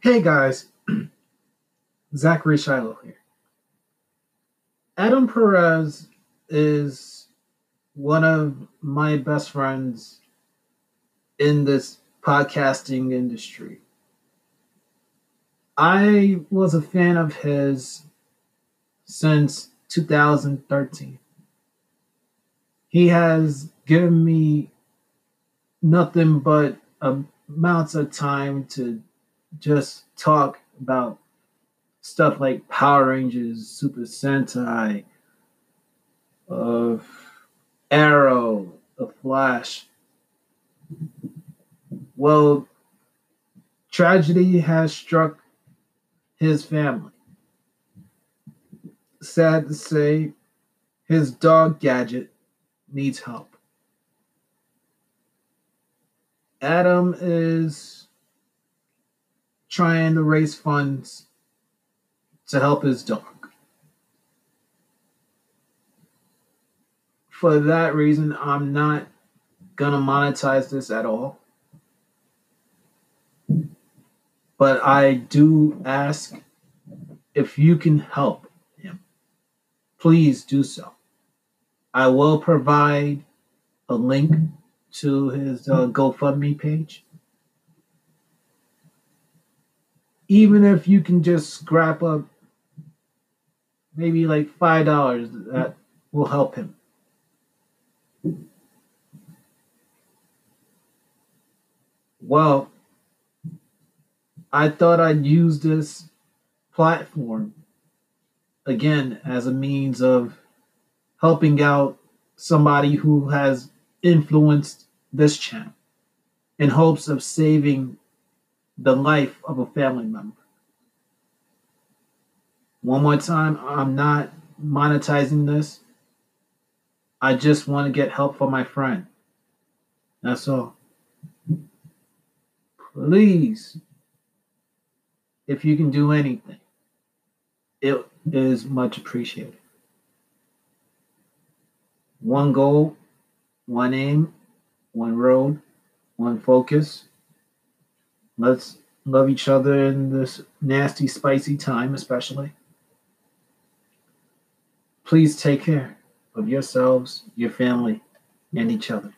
Hey guys, Zachary Shiloh here. Adam Perez is one of my best friends in this podcasting industry. I was a fan of his since 2013. He has given me nothing but amounts of time to just talk about stuff like Power Rangers, Super Sentai, of uh, Arrow, The Flash. Well, tragedy has struck his family. Sad to say, his dog Gadget needs help. Adam is trying to raise funds to help his dog. For that reason, I'm not gonna monetize this at all. But I do ask if you can help him, please do so. I will provide a link to his uh, GoFundMe page. Even if you can just scrap up maybe like five dollars, that will help him. Well, I thought I'd use this platform again as a means of helping out somebody who has influenced this channel in hopes of saving the life of a family member. One more time, I'm not monetizing this. I just want to get help for my friend. That's all. Please, if you can do anything, it is much appreciated. One goal, one aim, one road, one focus. Let's love each other in this nasty, spicy time, especially. Please take care of yourselves, your family, and each other.